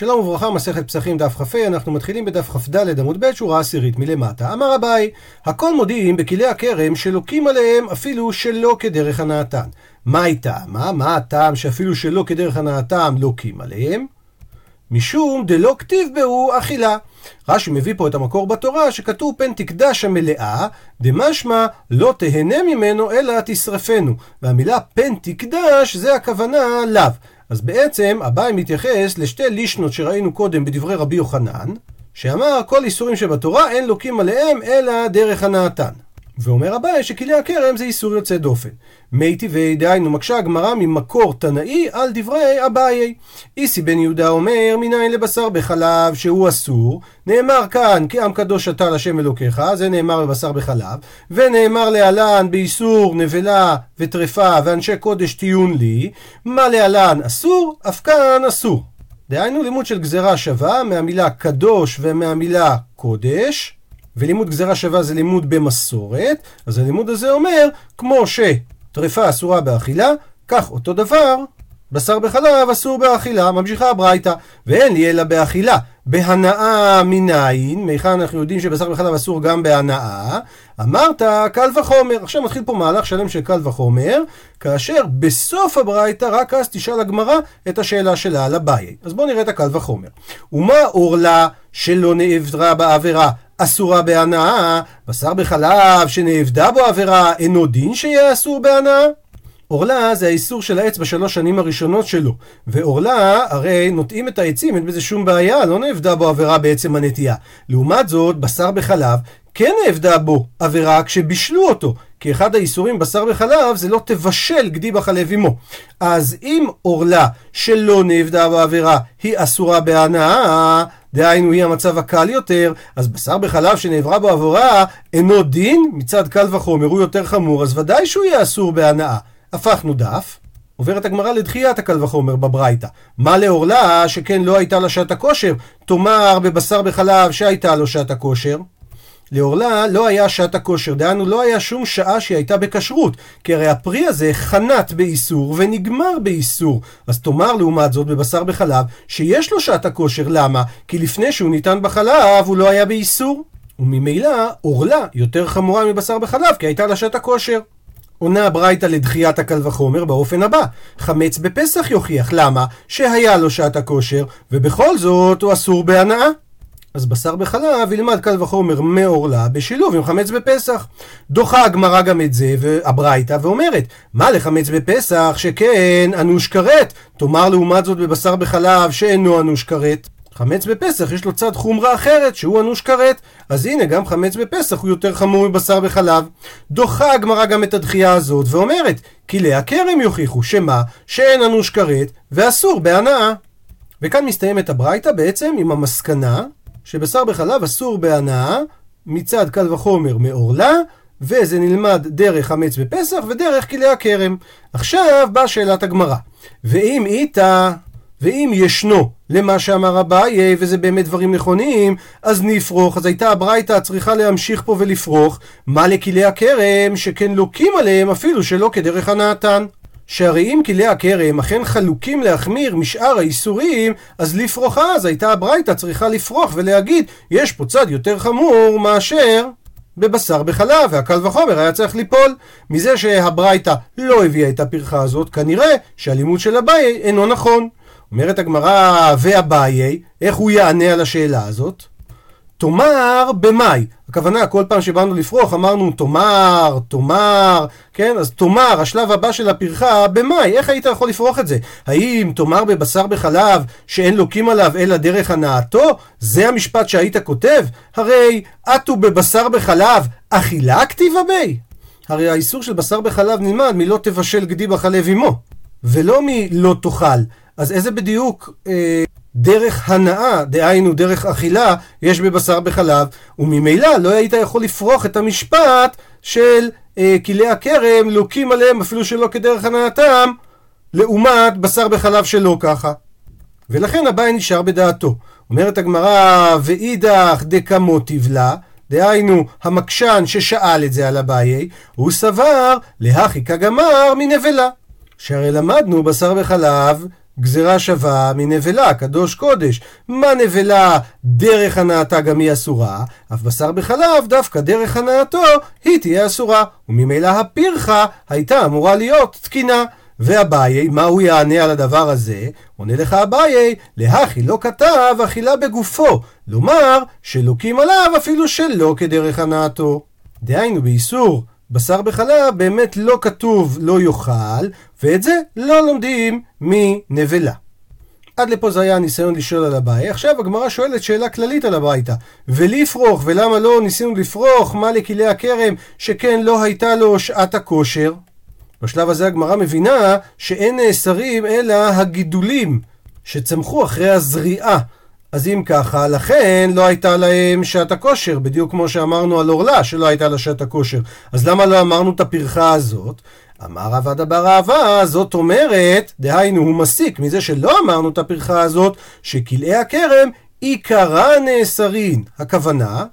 שלום וברכה, מסכת פסחים דף כ"ה, אנחנו מתחילים בדף כ"ד עמוד ב', שורה עשירית מלמטה. אמר אביי, הכל מודיעים בכלי הכרם שלוקים עליהם אפילו שלא כדרך הנאתן. מה איתם? מה, מה הטעם שאפילו שלא כדרך הנאתם לוקים עליהם? משום דלא כתיב בהו אכילה. רש"י מביא פה את המקור בתורה שכתוב פן תקדש המלאה, דמשמע לא תהנה ממנו אלא תשרפנו. והמילה פן תקדש זה הכוונה לאו. אז בעצם אביי מתייחס לשתי לישנות שראינו קודם בדברי רבי יוחנן, שאמר כל איסורים שבתורה אין לוקים עליהם אלא דרך הנאתן. ואומר אביי שכלי הכרם זה איסור יוצא דופן. מי טבעי דהיינו מקשה הגמרא ממקור תנאי על דברי אביי. איסי בן יהודה אומר מניין לבשר בחלב שהוא אסור, נאמר כאן כי עם קדוש אתה לשם אלוקיך, זה נאמר בבשר בחלב, ונאמר להלן באיסור נבלה וטרפה ואנשי קודש טיעון לי, מה להלן אסור, אף כאן אסור. דהיינו לימוד של גזרה שווה מהמילה קדוש ומהמילה קודש. ולימוד גזירה שווה זה לימוד במסורת, אז הלימוד הזה אומר, כמו שטרפה אסורה באכילה, כך אותו דבר, בשר בחלב אסור באכילה, ממשיכה הברייתא, ואין לי אלא באכילה. בהנאה מניין, מהיכן אנחנו יודעים שבשר בחלב אסור גם בהנאה, אמרת קל וחומר. עכשיו מתחיל פה מהלך שלם של קל וחומר, כאשר בסוף הברייתא רק אז תשאל הגמרא את השאלה שלה על אביי. אז בואו נראה את הקל וחומר. ומה עורלה שלא נעברה בעבירה אסורה בהנאה, בשר בחלב שנאבדה בו עבירה אינו דין שיהיה אסור בהנאה? עורלה זה האיסור של העץ בשלוש שנים הראשונות שלו, ועורלה הרי נוטעים את העצים, אין בזה שום בעיה, לא נאבדה בו עבירה בעצם הנטייה. לעומת זאת, בשר בחלב כן נאבדה בו עבירה כשבישלו אותו, כי אחד האיסורים בשר בחלב זה לא תבשל גדי בחלב עמו. אז אם עורלה שלא נאבדה בעבירה היא אסורה בהנאה, דהיינו היא המצב הקל יותר, אז בשר בחלב שנעברה בו עבירה אינו דין, מצד קל וחומר הוא יותר חמור, אז ודאי שהוא יהיה אסור בהנאה. הפכנו דף. עוברת הגמרא לדחיית הקל וחומר בברייתא. מה לעורלה שכן לא הייתה לה שעת הכושר? תאמר בבשר בחלב שהייתה לו שעת הכושר. לעורלה לא היה שעת הכושר, דהיינו לא היה שום שעה שהיא הייתה בכשרות, כי הרי הפרי הזה חנת באיסור ונגמר באיסור. אז תאמר לעומת זאת בבשר בחלב שיש לו שעת הכושר, למה? כי לפני שהוא ניתן בחלב הוא לא היה באיסור. וממילא עורלה יותר חמורה מבשר בחלב, כי הייתה לה שעת הכושר. עונה הברייתא לדחיית הקל וחומר באופן הבא: חמץ בפסח יוכיח, למה? שהיה לו שעת הכושר, ובכל זאת הוא אסור בהנאה. אז בשר בחלב ילמד קל וחומר מעורלה בשילוב עם חמץ בפסח. דוחה הגמרא גם את זה, הברייתא, ואומרת, מה לחמץ בפסח שכן אנוש כרת? תאמר לעומת זאת בבשר בחלב שאינו אנוש כרת. חמץ בפסח יש לו צד חומרה אחרת שהוא אנוש כרת אז הנה גם חמץ בפסח הוא יותר חמור מבשר בחלב דוחה הגמרא גם את הדחייה הזאת ואומרת כלי הכרם יוכיחו שמה שאין אנוש כרת ואסור בהנאה וכאן מסתיימת הברייתא בעצם עם המסקנה שבשר בחלב אסור בהנאה מצד קל וחומר מעורלה וזה נלמד דרך חמץ בפסח ודרך כלי הכרם. עכשיו באה שאלת הגמרא. ואם איתה ואם ישנו למה שאמר אביי, וזה באמת דברים נכונים, אז נפרוך. אז הייתה הברייתא צריכה להמשיך פה ולפרוך. מה לכלי הכרם, שכן לוקים עליהם אפילו שלא כדרך הנאתן. שהרי אם כלי הכרם אכן חלוקים להחמיר משאר האיסורים, אז לפרוכה, אז הייתה הברייתא צריכה לפרוח ולהגיד, יש פה צד יותר חמור מאשר בבשר בחלב, והקל וחומר היה צריך ליפול. מזה שהברייתא לא הביאה את הפרחה הזאת, כנראה שהלימוד של אביי אינו נכון. אומרת הגמרא ואביי, איך הוא יענה על השאלה הזאת? תאמר במאי. הכוונה, כל פעם שבאנו לפרוח אמרנו תאמר, תאמר, כן? אז תאמר, השלב הבא של הפרחה, במאי. איך היית יכול לפרוח את זה? האם תאמר בבשר בחלב שאין לוקים עליו אלא דרך הנאתו? זה המשפט שהיית כותב? הרי עטו בבשר בחלב, אכילה כתיבה בי? הרי האיסור של בשר בחלב נלמד מלא תבשל גדי בחלב עמו, ולא מלא תאכל. אז איזה בדיוק אה, דרך הנאה, דהיינו דרך אכילה, יש בבשר בחלב, וממילא לא היית יכול לפרוח את המשפט של אה, כלי הכרם, לוקים עליהם אפילו שלא כדרך הנאתם, לעומת בשר בחלב שלא ככה. ולכן הבעיה נשאר בדעתו. אומרת הגמרא, ואידך דקמוטיב לה, דהיינו המקשן ששאל את זה על אביי, הוא סבר להכי כגמר מנבלה. שהרי למדנו בשר וחלב גזירה שווה מנבלה, קדוש קודש. מה נבלה דרך הנאתה גם היא אסורה, אף בשר בחלב דווקא דרך הנאתו היא תהיה אסורה. וממילא הפרחה הייתה אמורה להיות תקינה. ואביי, מה הוא יענה על הדבר הזה? עונה לך אביי, להכי לא כתב אכילה בגופו, לומר שלוקים עליו אפילו שלא כדרך הנאתו. דהיינו באיסור בשר בחלב באמת לא כתוב לא יאכל, ואת זה לא לומדים מנבלה. עד לפה זה היה הניסיון לשאול על אביי. עכשיו הגמרא שואלת שאלה כללית על הביתה. ולפרוך, ולמה לא ניסינו לפרוך? מה לכלי הכרם, שכן לא הייתה לו שעת הכושר? בשלב הזה הגמרא מבינה שאין נאסרים אלא הגידולים שצמחו אחרי הזריעה. אז אם ככה, לכן לא הייתה להם שעת הכושר, בדיוק כמו שאמרנו על עורלה שלא הייתה לה שעת הכושר. אז למה לא אמרנו את הפרחה הזאת? אמר רב עדה בר אהבה, זאת אומרת, דהיינו הוא מסיק מזה שלא אמרנו את הפרחה הזאת, שכלאי הכרם עיקרה נאסרין. הכוונה,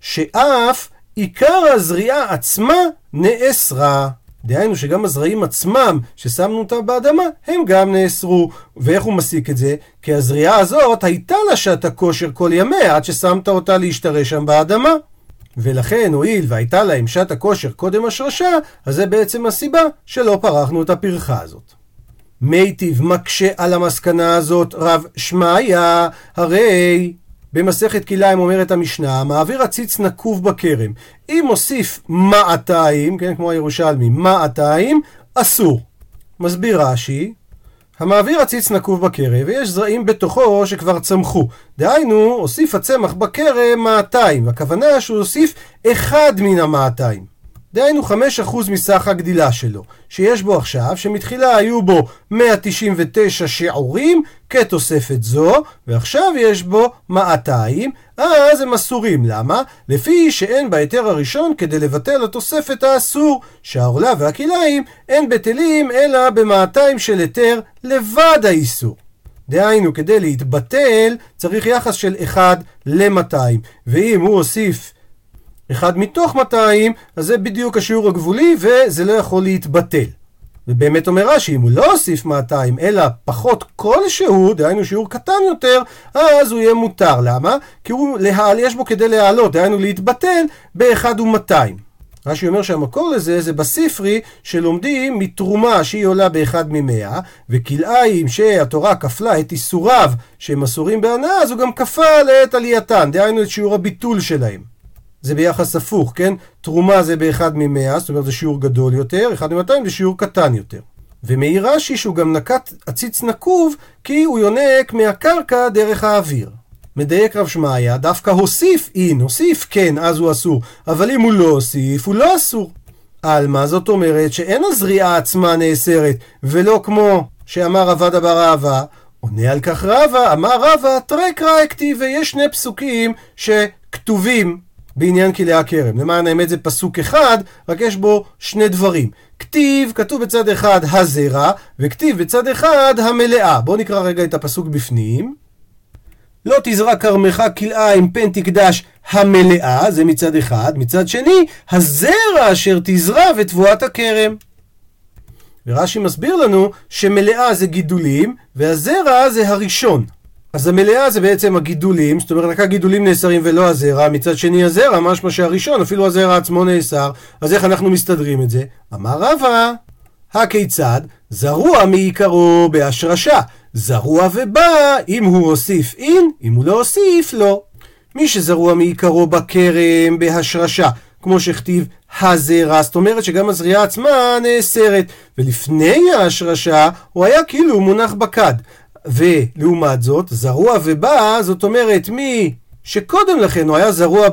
שאף עיקר הזריעה עצמה נאסרה. דהיינו שגם הזרעים עצמם ששמנו אותם באדמה, הם גם נאסרו. ואיך הוא מסיק את זה? כי הזריעה הזאת הייתה לה שעת הכושר כל ימיה, עד ששמת אותה להשתרש שם באדמה. ולכן, הואיל והייתה להם שעת הכושר קודם השרשה, אז זה בעצם הסיבה שלא פרחנו את הפרחה הזאת. מיטיב מקשה על המסקנה הזאת רב שמעיה, הרי במסכת כלאיים אומרת המשנה, מעביר הציץ נקוב בכרם. אם מוסיף מעתיים, כן, כמו הירושלמי, מעתיים, אסור. מסביר רש"י, המעביר הציץ נקוב בכרם, ויש זרעים בתוכו שכבר צמחו. דהיינו, הוסיף הצמח בכרם מעתיים, והכוונה שהוא הוסיף אחד מן המעתיים. דהיינו 5% מסך הגדילה שלו, שיש בו עכשיו, שמתחילה היו בו 199 שיעורים כתוספת זו, ועכשיו יש בו 200, אז הם אסורים. למה? לפי שאין בהיתר הראשון כדי לבטל התוספת האסור, שהעורלה והכליים אין בטלים אלא ב-200 של היתר לבד האיסור. דהיינו, כדי להתבטל צריך יחס של 1 ל-200, ואם הוא הוסיף אחד מתוך 200, אז זה בדיוק השיעור הגבולי, וזה לא יכול להתבטל. ובאמת אומר רש"י, אם הוא לא הוסיף 200, אלא פחות כלשהו, דהיינו שיעור קטן יותר, אז הוא יהיה מותר. למה? כי הוא, להעל, יש בו כדי להעלות, דהיינו להתבטל, באחד ומאתיים. רש"י אומר שהמקור לזה זה בספרי שלומדים מתרומה שהיא עולה באחד ממאה וכלאיים שהתורה כפלה את איסוריו שהם אסורים בהנאה אז הוא גם כפל את עלייתן, דהיינו את שיעור הביטול שלהם. זה ביחס הפוך, כן? תרומה זה באחד ממאה, זאת אומרת זה שיעור גדול יותר, אחד ממאתיים זה שיעור קטן יותר. ומעיר רש"י שהוא גם נקט עציץ נקוב, כי הוא יונק מהקרקע דרך האוויר. מדייק רב שמעיה, דווקא הוסיף אין, הוסיף כן, אז הוא אסור, אבל אם הוא לא הוסיף, הוא לא אסור. עלמא זאת אומרת שאין הזריעה עצמה נאסרת, ולא כמו שאמר רבא דבר אהבה, עונה על כך רבא, אמר רבא, טרק רא הכתיב, ויש שני פסוקים שכתובים בעניין כלאי הכרם. למען האמת זה פסוק אחד, רק יש בו שני דברים. כתיב, כתוב בצד אחד הזרע, וכתיב בצד אחד המלאה. בואו נקרא רגע את הפסוק בפנים. לא תזרע כרמך כלאה עם פן תקדש המלאה, זה מצד אחד. מצד שני, הזרע אשר תזרע ותבואת הכרם. ורש"י מסביר לנו שמלאה זה גידולים, והזרע זה הראשון. אז המלאה זה בעצם הגידולים, זאת אומרת רק הגידולים נאסרים ולא הזרע, מצד שני הזרע, משמע שהראשון, אפילו הזרע עצמו נאסר, אז איך אנחנו מסתדרים את זה? אמר רבא, הכיצד? זרוע מעיקרו בהשרשה, זרוע ובא אם הוא הוסיף אין, אם הוא לא הוסיף לא. מי שזרוע מעיקרו בכרם בהשרשה, כמו שכתיב הזרע, זאת אומרת שגם הזריעה עצמה נאסרת, ולפני ההשרשה הוא היה כאילו מונח בכד. ולעומת זאת, זרוע ובא, זאת אומרת מי שקודם לכן הוא היה זרוע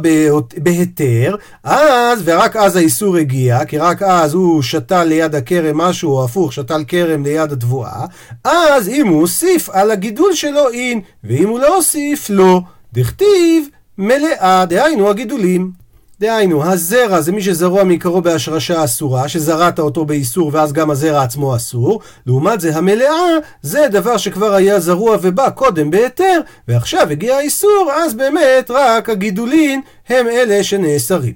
בהיתר, אז, ורק אז האיסור הגיע, כי רק אז הוא שתל ליד הכרם משהו, או הפוך, שתל כרם ליד התבואה, אז אם הוא הוסיף על הגידול שלו אין, ואם הוא לא הוסיף לא, דכתיב מלאה, דהיינו הגידולים. דהיינו, הזרע זה מי שזרוע מעיקרו בהשרשה אסורה, שזרעת אותו באיסור ואז גם הזרע עצמו אסור. לעומת זה, המלאה זה דבר שכבר היה זרוע ובא קודם בהיתר, ועכשיו הגיע האיסור, אז באמת רק הגידולין הם אלה שנאסרים.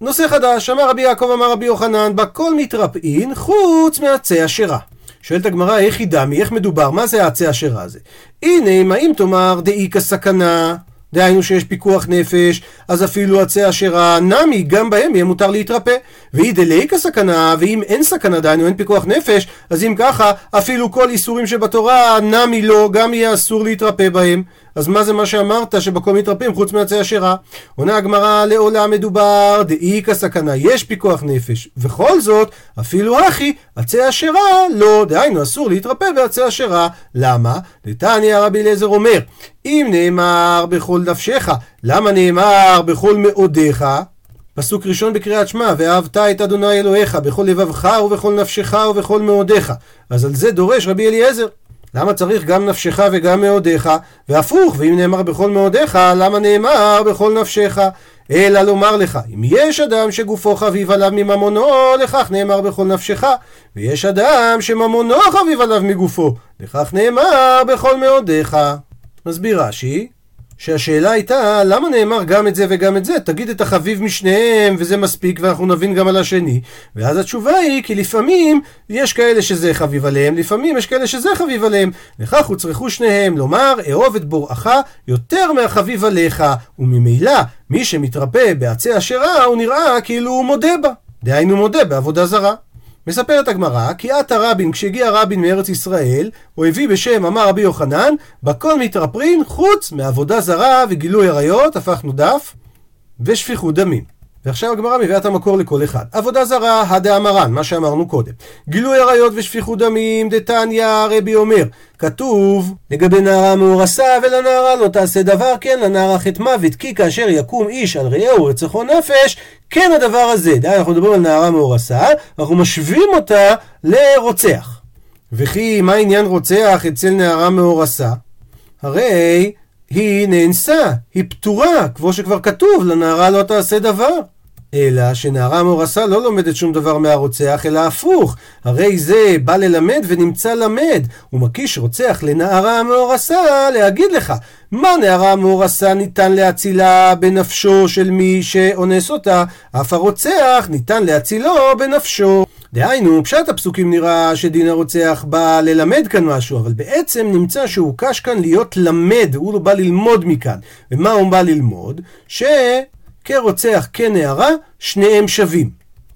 נושא חדש, אמר רבי יעקב אמר רבי יוחנן, בכל מתרפאין חוץ מעצי אשרה. שואלת הגמרא, איך היא דמי, איך מדובר, מה זה העצה אשר הזה? הנה, אם תאמר דאיכא סכנה. דהיינו שיש פיקוח נפש, אז אפילו עצי אשרה נמי, גם בהם יהיה מותר להתרפא. ואי דליקה סכנה, ואם אין סכנה, דהיינו אין פיקוח נפש, אז אם ככה, אפילו כל איסורים שבתורה, נמי לא, גם יהיה אסור להתרפא בהם. אז מה זה מה שאמרת שבכל מתרפאים חוץ מעצי אשרה? עונה הגמרא לעולם מדובר דאיכא סכנה, יש פיקוח נפש. וכל זאת, אפילו אחי, עצי אשרה לא, דהיינו אסור להתרפא בעצי אשרה. למה? דתניא רבי אליעזר אומר, אם נאמר בכל נפשך, למה נאמר בכל מאודיך? פסוק ראשון בקריאת שמע, ואהבת את אדוני אלוהיך בכל לבבך ובכל נפשך ובכל מאודיך. אז על זה דורש רבי אליעזר. למה צריך גם נפשך וגם מאודיך? והפוך, ואם נאמר בכל מאודיך, למה נאמר בכל נפשך? אלא לומר לך, אם יש אדם שגופו חביב עליו מממונו, לכך נאמר בכל נפשך, ויש אדם שממונו חביב עליו מגופו, לכך נאמר בכל מאודיך. מסביר רש"י, שהשאלה הייתה, למה נאמר גם את זה וגם את זה? תגיד את החביב משניהם וזה מספיק ואנחנו נבין גם על השני. ואז התשובה היא, כי לפעמים יש כאלה שזה חביב עליהם, לפעמים יש כאלה שזה חביב עליהם. לכך הוצרכו שניהם, לומר, אהוב את בוראך יותר מהחביב עליך, וממילא מי שמתרפא בעצי אשרה, הוא נראה כאילו הוא מודה בה. דהיינו מודה בעבודה זרה. מספרת הגמרא, כי עתה רבין, כשהגיע רבין מארץ ישראל, הוא הביא בשם אמר רבי יוחנן, בכל מתרפרין חוץ מעבודה זרה וגילוי עריות, הפכנו דף, ושפיכות דמים. ועכשיו הגמרא מביאה את המקור לכל אחד. עבודה זרה, הדאמרן, מה שאמרנו קודם. גילוי עריות ושפיכות דמים, דתניא רבי אומר. כתוב לגבי נערה מאורסה ולנערה לא תעשה דבר כן לנערה חטא מוות כי כאשר יקום איש על רעהו רצחו נפש כן הדבר הזה. די, אנחנו מדברים על נערה מאורסה, אנחנו משווים אותה לרוצח. וכי מה עניין רוצח אצל נערה מאורסה? הרי היא נאנסה, היא פטורה, כמו שכבר כתוב, לנערה לא תעשה דבר. אלא שנערה מאורסה לא לומדת שום דבר מהרוצח, אלא הפוך. הרי זה בא ללמד ונמצא למד. הוא מקיש רוצח לנערה מאורסה להגיד לך, מה נערה מאורסה ניתן להצילה בנפשו של מי שאונס אותה, אף הרוצח ניתן להצילו בנפשו. דהיינו, פשט הפסוקים נראה שדין הרוצח בא ללמד כאן משהו, אבל בעצם נמצא שהוא קש כאן להיות למד, הוא לא בא ללמוד מכאן. ומה הוא בא ללמוד? ש... כרוצח כנערה, שניהם שווים.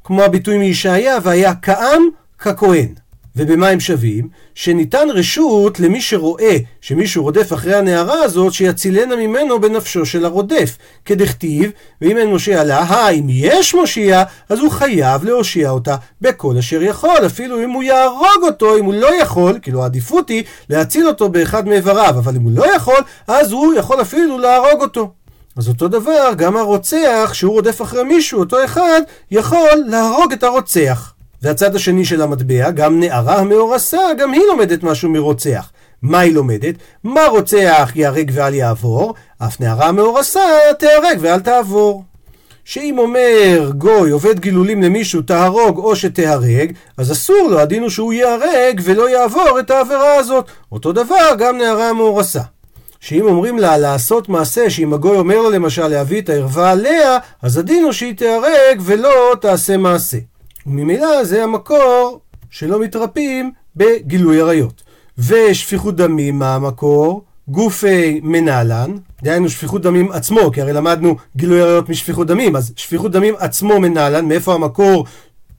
כמו הביטוי מישעיה, והיה כעם ככהן. ובמה הם שווים? שניתן רשות למי שרואה שמישהו רודף אחרי הנערה הזאת, שיצילנה ממנו בנפשו של הרודף. כדכתיב, ואם אין מושיע לה, האם יש מושיע, אז הוא חייב להושיע אותה בכל אשר יכול, אפילו אם הוא יהרוג אותו, אם הוא לא יכול, כאילו העדיפות היא להציל אותו באחד מאיבריו, אבל אם הוא לא יכול, אז הוא יכול אפילו להרוג אותו. אז אותו דבר, גם הרוצח, שהוא רודף אחרי מישהו, אותו אחד, יכול להרוג את הרוצח. והצד השני של המטבע, גם נערה המאורסה, גם היא לומדת משהו מרוצח. מה היא לומדת? מה רוצח ייהרג ואל יעבור, אף נערה מאורסה תיהרג ואל תעבור. שאם אומר גוי עובד גילולים למישהו תהרוג או שתהרג, אז אסור לו, הדין הוא שהוא ייהרג ולא יעבור את העבירה הזאת. אותו דבר גם נערה מאורסה. שאם אומרים לה לעשות מעשה, שאם הגוי אומר לה למשל להביא את הערווה עליה, אז הדין הוא שהיא תיהרג ולא תעשה מעשה. וממילא זה המקור שלא מתרפים בגילוי עריות. ושפיכות דמים מה המקור? גופי מנהלן, דהיינו שפיכות דמים עצמו, כי הרי למדנו גילוי עריות משפיכות דמים, אז שפיכות דמים עצמו מנהלן, מאיפה המקור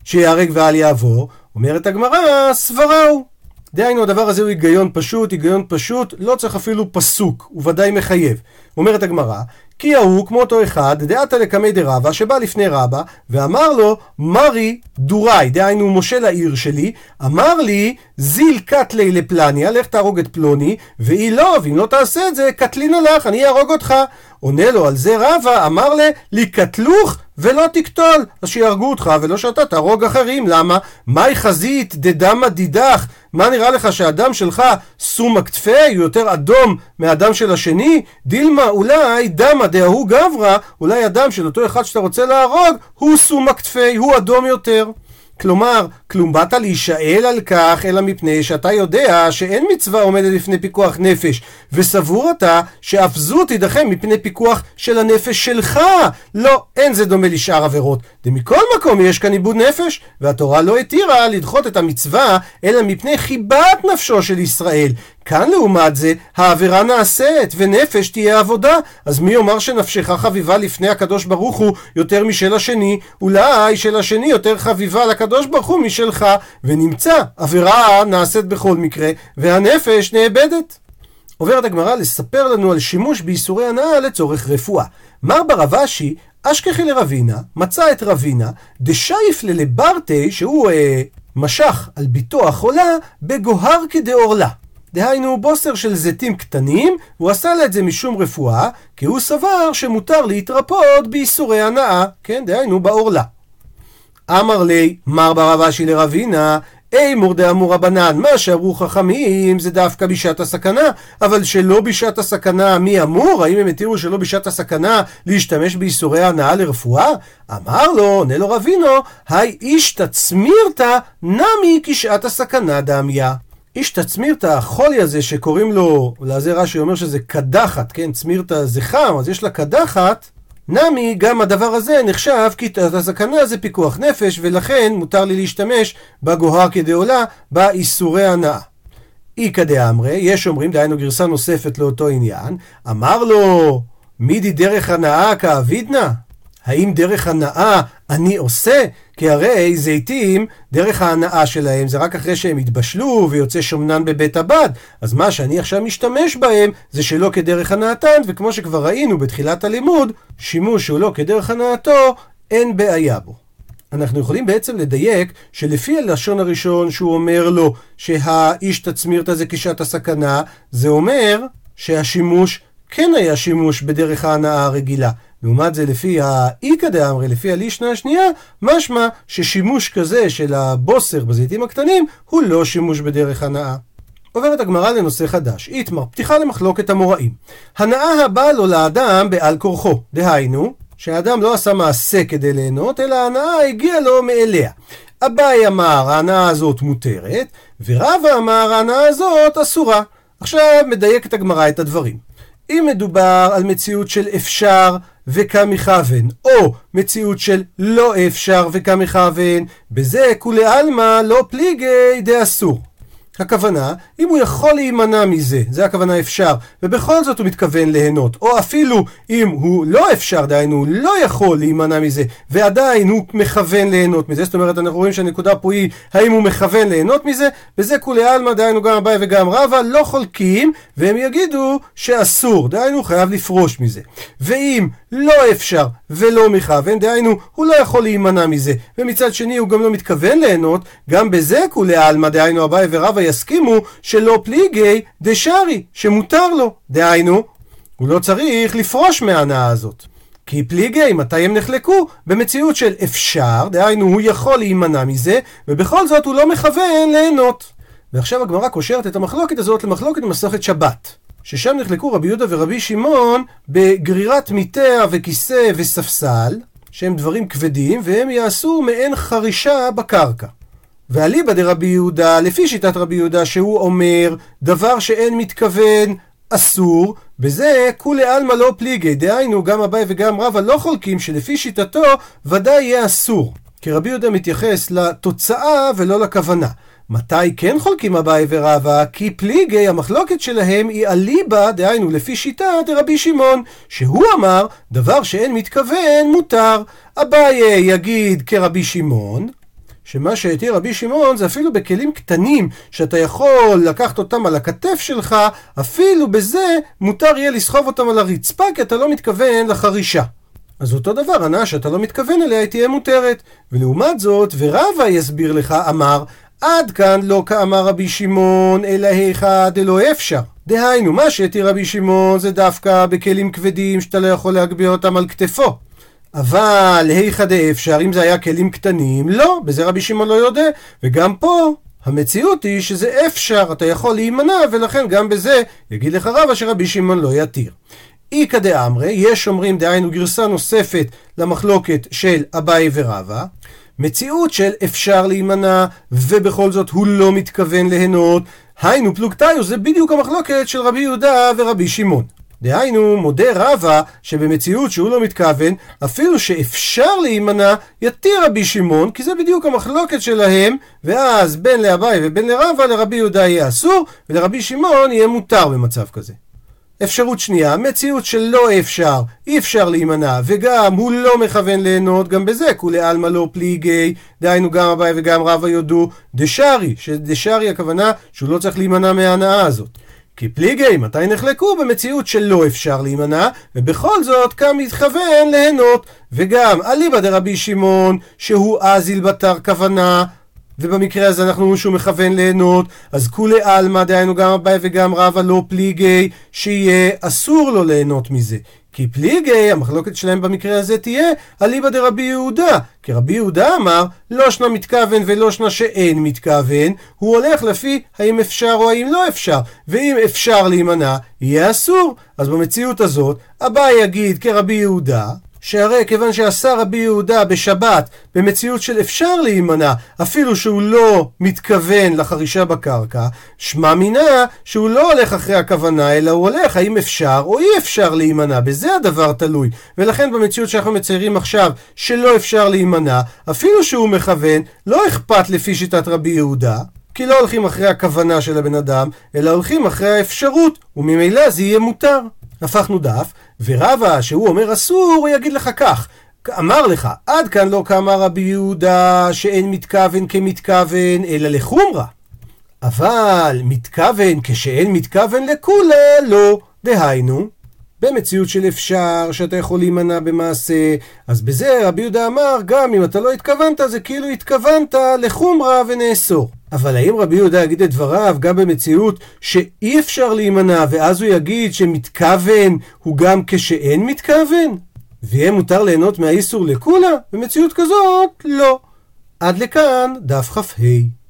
שיהרג ואל יעבור? אומרת הגמרא, סברה הוא. דהיינו הדבר הזה הוא היגיון פשוט, היגיון פשוט, לא צריך אפילו פסוק, הוא ודאי מחייב. אומרת הגמרא, כי ההוא כמו אותו אחד, דעתה לקמי דרבה, שבא לפני רבה, ואמר לו, מרי דוראי, דהיינו משה לעיר שלי, אמר לי, זיל קטלי לפלניה, לך תהרוג את פלוני, והיא לא, ואם לא תעשה את זה, קטלינה לך, אני אהרוג אותך. עונה לו על זה רבה, אמר לה, לקטלוך ולא תקטול, אז שיהרגו אותך ולא שאתה תהרוג אחרים, למה? מהי חזית דדמא דידך? מה נראה לך שהדם שלך סומא כתפי, הוא יותר אדום מהדם של השני? דילמה אולי דמא דהוא גברא, אולי הדם של אותו אחד שאתה רוצה להרוג הוא סומא כתפי, הוא אדום יותר. כלומר, כלום באת להישאל על כך, אלא מפני שאתה יודע שאין מצווה עומדת לפני פיקוח נפש, וסבור אתה שאף זו תידחה מפני פיקוח של הנפש שלך. לא, אין זה דומה לשאר עבירות. ומכל מקום יש כאן עיבוד נפש, והתורה לא התירה לדחות את המצווה, אלא מפני חיבת נפשו של ישראל. כאן לעומת זה, העבירה נעשית, ונפש תהיה עבודה. אז מי יאמר שנפשך חביבה לפני הקדוש ברוך הוא יותר משל השני? אולי של השני יותר חביבה לקדוש ברוך הוא משלך, ונמצא, עבירה נעשית בכל מקרה, והנפש נאבדת. עוברת הגמרא לספר לנו על שימוש באיסורי הנאה לצורך רפואה. מר ברב אשי, אשכחי לרבינה, מצא את רבינה, דשייף ללברטי, שהוא אה, משך על ביתו החולה, בגוהר כדאורלה. דהיינו בוסר של זיתים קטנים, הוא עשה לה את זה משום רפואה, כי הוא סבר שמותר להתרפות באיסורי הנאה, כן, דהיינו בעורלה. אמר לי, מר ברב אשי לרבינה, אימור דאמור רבנן, מה שאמרו חכמים זה דווקא בשעת הסכנה, אבל שלא בשעת הסכנה מי אמור? האם הם התירו שלא בשעת הסכנה להשתמש באיסורי הנאה לרפואה? אמר לו, עונה לו רבינו, היי איש תצמירתא נמי כשעת הסכנה דמיה. איש תצמירתא, החולי הזה שקוראים לו, לזה רש"י אומר שזה קדחת, כן? צמירתא זה חם, אז יש לה קדחת. נמי, גם הדבר הזה נחשב כי הסכנה זה פיקוח נפש, ולכן מותר לי להשתמש בגוהר כדעולה באיסורי הנאה. איכא דאמרי, יש אומרים, דהיינו גרסה נוספת לאותו עניין, אמר לו, מידי דרך הנאה כאבידנא? האם דרך הנאה אני עושה? כי הרי זיתים, דרך ההנאה שלהם זה רק אחרי שהם התבשלו ויוצא שומנן בבית הבד. אז מה שאני עכשיו משתמש בהם זה שלא כדרך הנאתן, וכמו שכבר ראינו בתחילת הלימוד, שימוש שהוא לא כדרך הנאתו, אין בעיה בו. אנחנו יכולים בעצם לדייק שלפי הלשון הראשון שהוא אומר לו שהאיש תצמירת זה כשעת הסכנה, זה אומר שהשימוש כן היה שימוש בדרך ההנאה הרגילה. לעומת זה לפי האיכא דאמרי, לפי הלישנה השנייה, משמע ששימוש כזה של הבוסר בזיתים הקטנים הוא לא שימוש בדרך הנאה. עוברת הגמרא לנושא חדש, איתמר, פתיחה למחלוקת המוראים. הנאה הבאה לו לאדם בעל כורחו, דהיינו, שהאדם לא עשה מעשה כדי ליהנות, אלא ההנאה הגיעה לו מאליה. אביי אמר ההנאה הזאת מותרת, ורבא אמר ההנאה הזאת אסורה. עכשיו מדייקת הגמרא את הדברים. אם מדובר על מציאות של אפשר וקמכוון, או מציאות של לא אפשר וקמכוון, בזה כולי עלמא לא פליגי דאסור. הכוונה, אם הוא יכול להימנע מזה, זה הכוונה אפשר, ובכל זאת הוא מתכוון ליהנות, או אפילו אם הוא לא אפשר, דהיינו, הוא לא יכול להימנע מזה, ועדיין הוא מכוון ליהנות מזה, זאת אומרת, אנחנו רואים שהנקודה פה היא האם הוא מכוון ליהנות מזה, וזה כולי עלמא, דהיינו גם אביי וגם רבא, לא חולקים, והם יגידו שאסור, דהיינו, חייב לפרוש מזה. ואם לא אפשר ולא מכוון, דהיינו, הוא לא יכול להימנע מזה, ומצד שני הוא גם לא מתכוון ליהנות, גם בזה כולי עלמא, דהיינו, אביי ורבא יסכימו שלא פליגי דשארי, שמותר לו. דהיינו, הוא לא צריך לפרוש מההנאה הזאת. כי פליגי, מתי הם נחלקו? במציאות של אפשר, דהיינו הוא יכול להימנע מזה, ובכל זאת הוא לא מכוון ליהנות. ועכשיו הגמרא קושרת את המחלוקת הזאת למחלוקת במסכת שבת. ששם נחלקו רבי יהודה ורבי שמעון בגרירת מיטה וכיסא וספסל, שהם דברים כבדים, והם יעשו מעין חרישה בקרקע. ואליבא דרבי יהודה, לפי שיטת רבי יהודה, שהוא אומר דבר שאין מתכוון אסור, בזה כולי עלמא לא פליגי, דהיינו גם אביי וגם רבא לא חולקים שלפי שיטתו ודאי יהיה אסור. כי רבי יהודה מתייחס לתוצאה ולא לכוונה. מתי כן חולקים אביי ורבא? כי פליגי, המחלוקת שלהם היא אליבא, דהיינו לפי שיטה דרבי שמעון, שהוא אמר, דבר שאין מתכוון מותר. אביי יגיד כרבי שמעון, שמה שהתיר רבי שמעון זה אפילו בכלים קטנים שאתה יכול לקחת אותם על הכתף שלך, אפילו בזה מותר יהיה לסחוב אותם על הרצפה כי אתה לא מתכוון לחרישה. אז אותו דבר, הנאה שאתה לא מתכוון אליה היא תהיה מותרת. ולעומת זאת, ורבא יסביר לך, אמר, עד כאן לא כאמר רבי שמעון, אלא היכא דלא אפשר. דהיינו, מה שהתיר רבי שמעון זה דווקא בכלים כבדים שאתה לא יכול להגביה אותם על כתפו. אבל היכא דאפשר, אם זה היה כלים קטנים, לא, בזה רבי שמעון לא יודע. וגם פה, המציאות היא שזה אפשר, אתה יכול להימנע, ולכן גם בזה יגיד לך רבא שרבי שמעון לא יתיר. איכא דאמרי, יש אומרים דהיינו גרסה נוספת למחלוקת של אביי ורבא, מציאות של אפשר להימנע, ובכל זאת הוא לא מתכוון ליהנות, היינו פלוגתיו, זה בדיוק המחלוקת של רבי יהודה ורבי שמעון. דהיינו, מודה רבא שבמציאות שהוא לא מתכוון, אפילו שאפשר להימנע, יתיר רבי שמעון, כי זה בדיוק המחלוקת שלהם, ואז בין לאביי ובין לרבא, לרבי יהודה יהיה אסור, ולרבי שמעון יהיה מותר במצב כזה. אפשרות שנייה, מציאות שלא אפשר, אי אפשר להימנע, וגם הוא לא מכוון ליהנות, גם בזה כולי עלמא לא פליגי, דהיינו גם אביי וגם רבא יודו, דשארי, שדשארי הכוונה שהוא לא צריך להימנע מההנאה הזאת. כי פליגי, מתי נחלקו? במציאות שלא אפשר להימנע, ובכל זאת קם מתכוון ליהנות. וגם אליבא דרבי שמעון, שהוא אזיל בתר כוונה, ובמקרה הזה אנחנו אומרים שהוא מכוון ליהנות, אז כולי עלמא, דהיינו גם אביי וגם רבא לא פליגי, שיהיה אסור לו ליהנות מזה. כי פליגי, המחלוקת שלהם במקרה הזה תהיה אליבא דרבי יהודה. כי רבי יהודה אמר, לא שנה מתכוון ולא שנה שאין מתכוון, הוא הולך לפי האם אפשר או האם לא אפשר. ואם אפשר להימנע, יהיה אסור. אז במציאות הזאת, אביי יגיד כרבי יהודה, שהרי כיוון שעשה רבי יהודה בשבת במציאות של אפשר להימנע, אפילו שהוא לא מתכוון לחרישה בקרקע, שמע מינה שהוא לא הולך אחרי הכוונה, אלא הוא הולך האם אפשר או אי אפשר להימנע, בזה הדבר תלוי. ולכן במציאות שאנחנו מציירים עכשיו שלא אפשר להימנע, אפילו שהוא מכוון, לא אכפת לפי שיטת רבי יהודה. כי לא הולכים אחרי הכוונה של הבן אדם, אלא הולכים אחרי האפשרות, וממילא זה יהיה מותר. הפכנו דף, ורבא, שהוא אומר אסור, הוא יגיד לך כך. אמר לך, עד כאן לא קמה רבי יהודה שאין מתכוון כמתכוון, אלא לחומרה. אבל מתכוון כשאין מתכוון לכולה, לא. דהיינו, במציאות של אפשר, שאתה יכול להימנע במעשה, אז בזה רבי יהודה אמר, גם אם אתה לא התכוונת, זה כאילו התכוונת לחומרה ונאסור. אבל האם רבי יהודה יגיד את דבריו גם במציאות שאי אפשר להימנע, ואז הוא יגיד שמתכוון הוא גם כשאין מתכוון? ויהיה מותר ליהנות מהאיסור לכולה? במציאות כזאת, לא. עד לכאן דף כ"ה.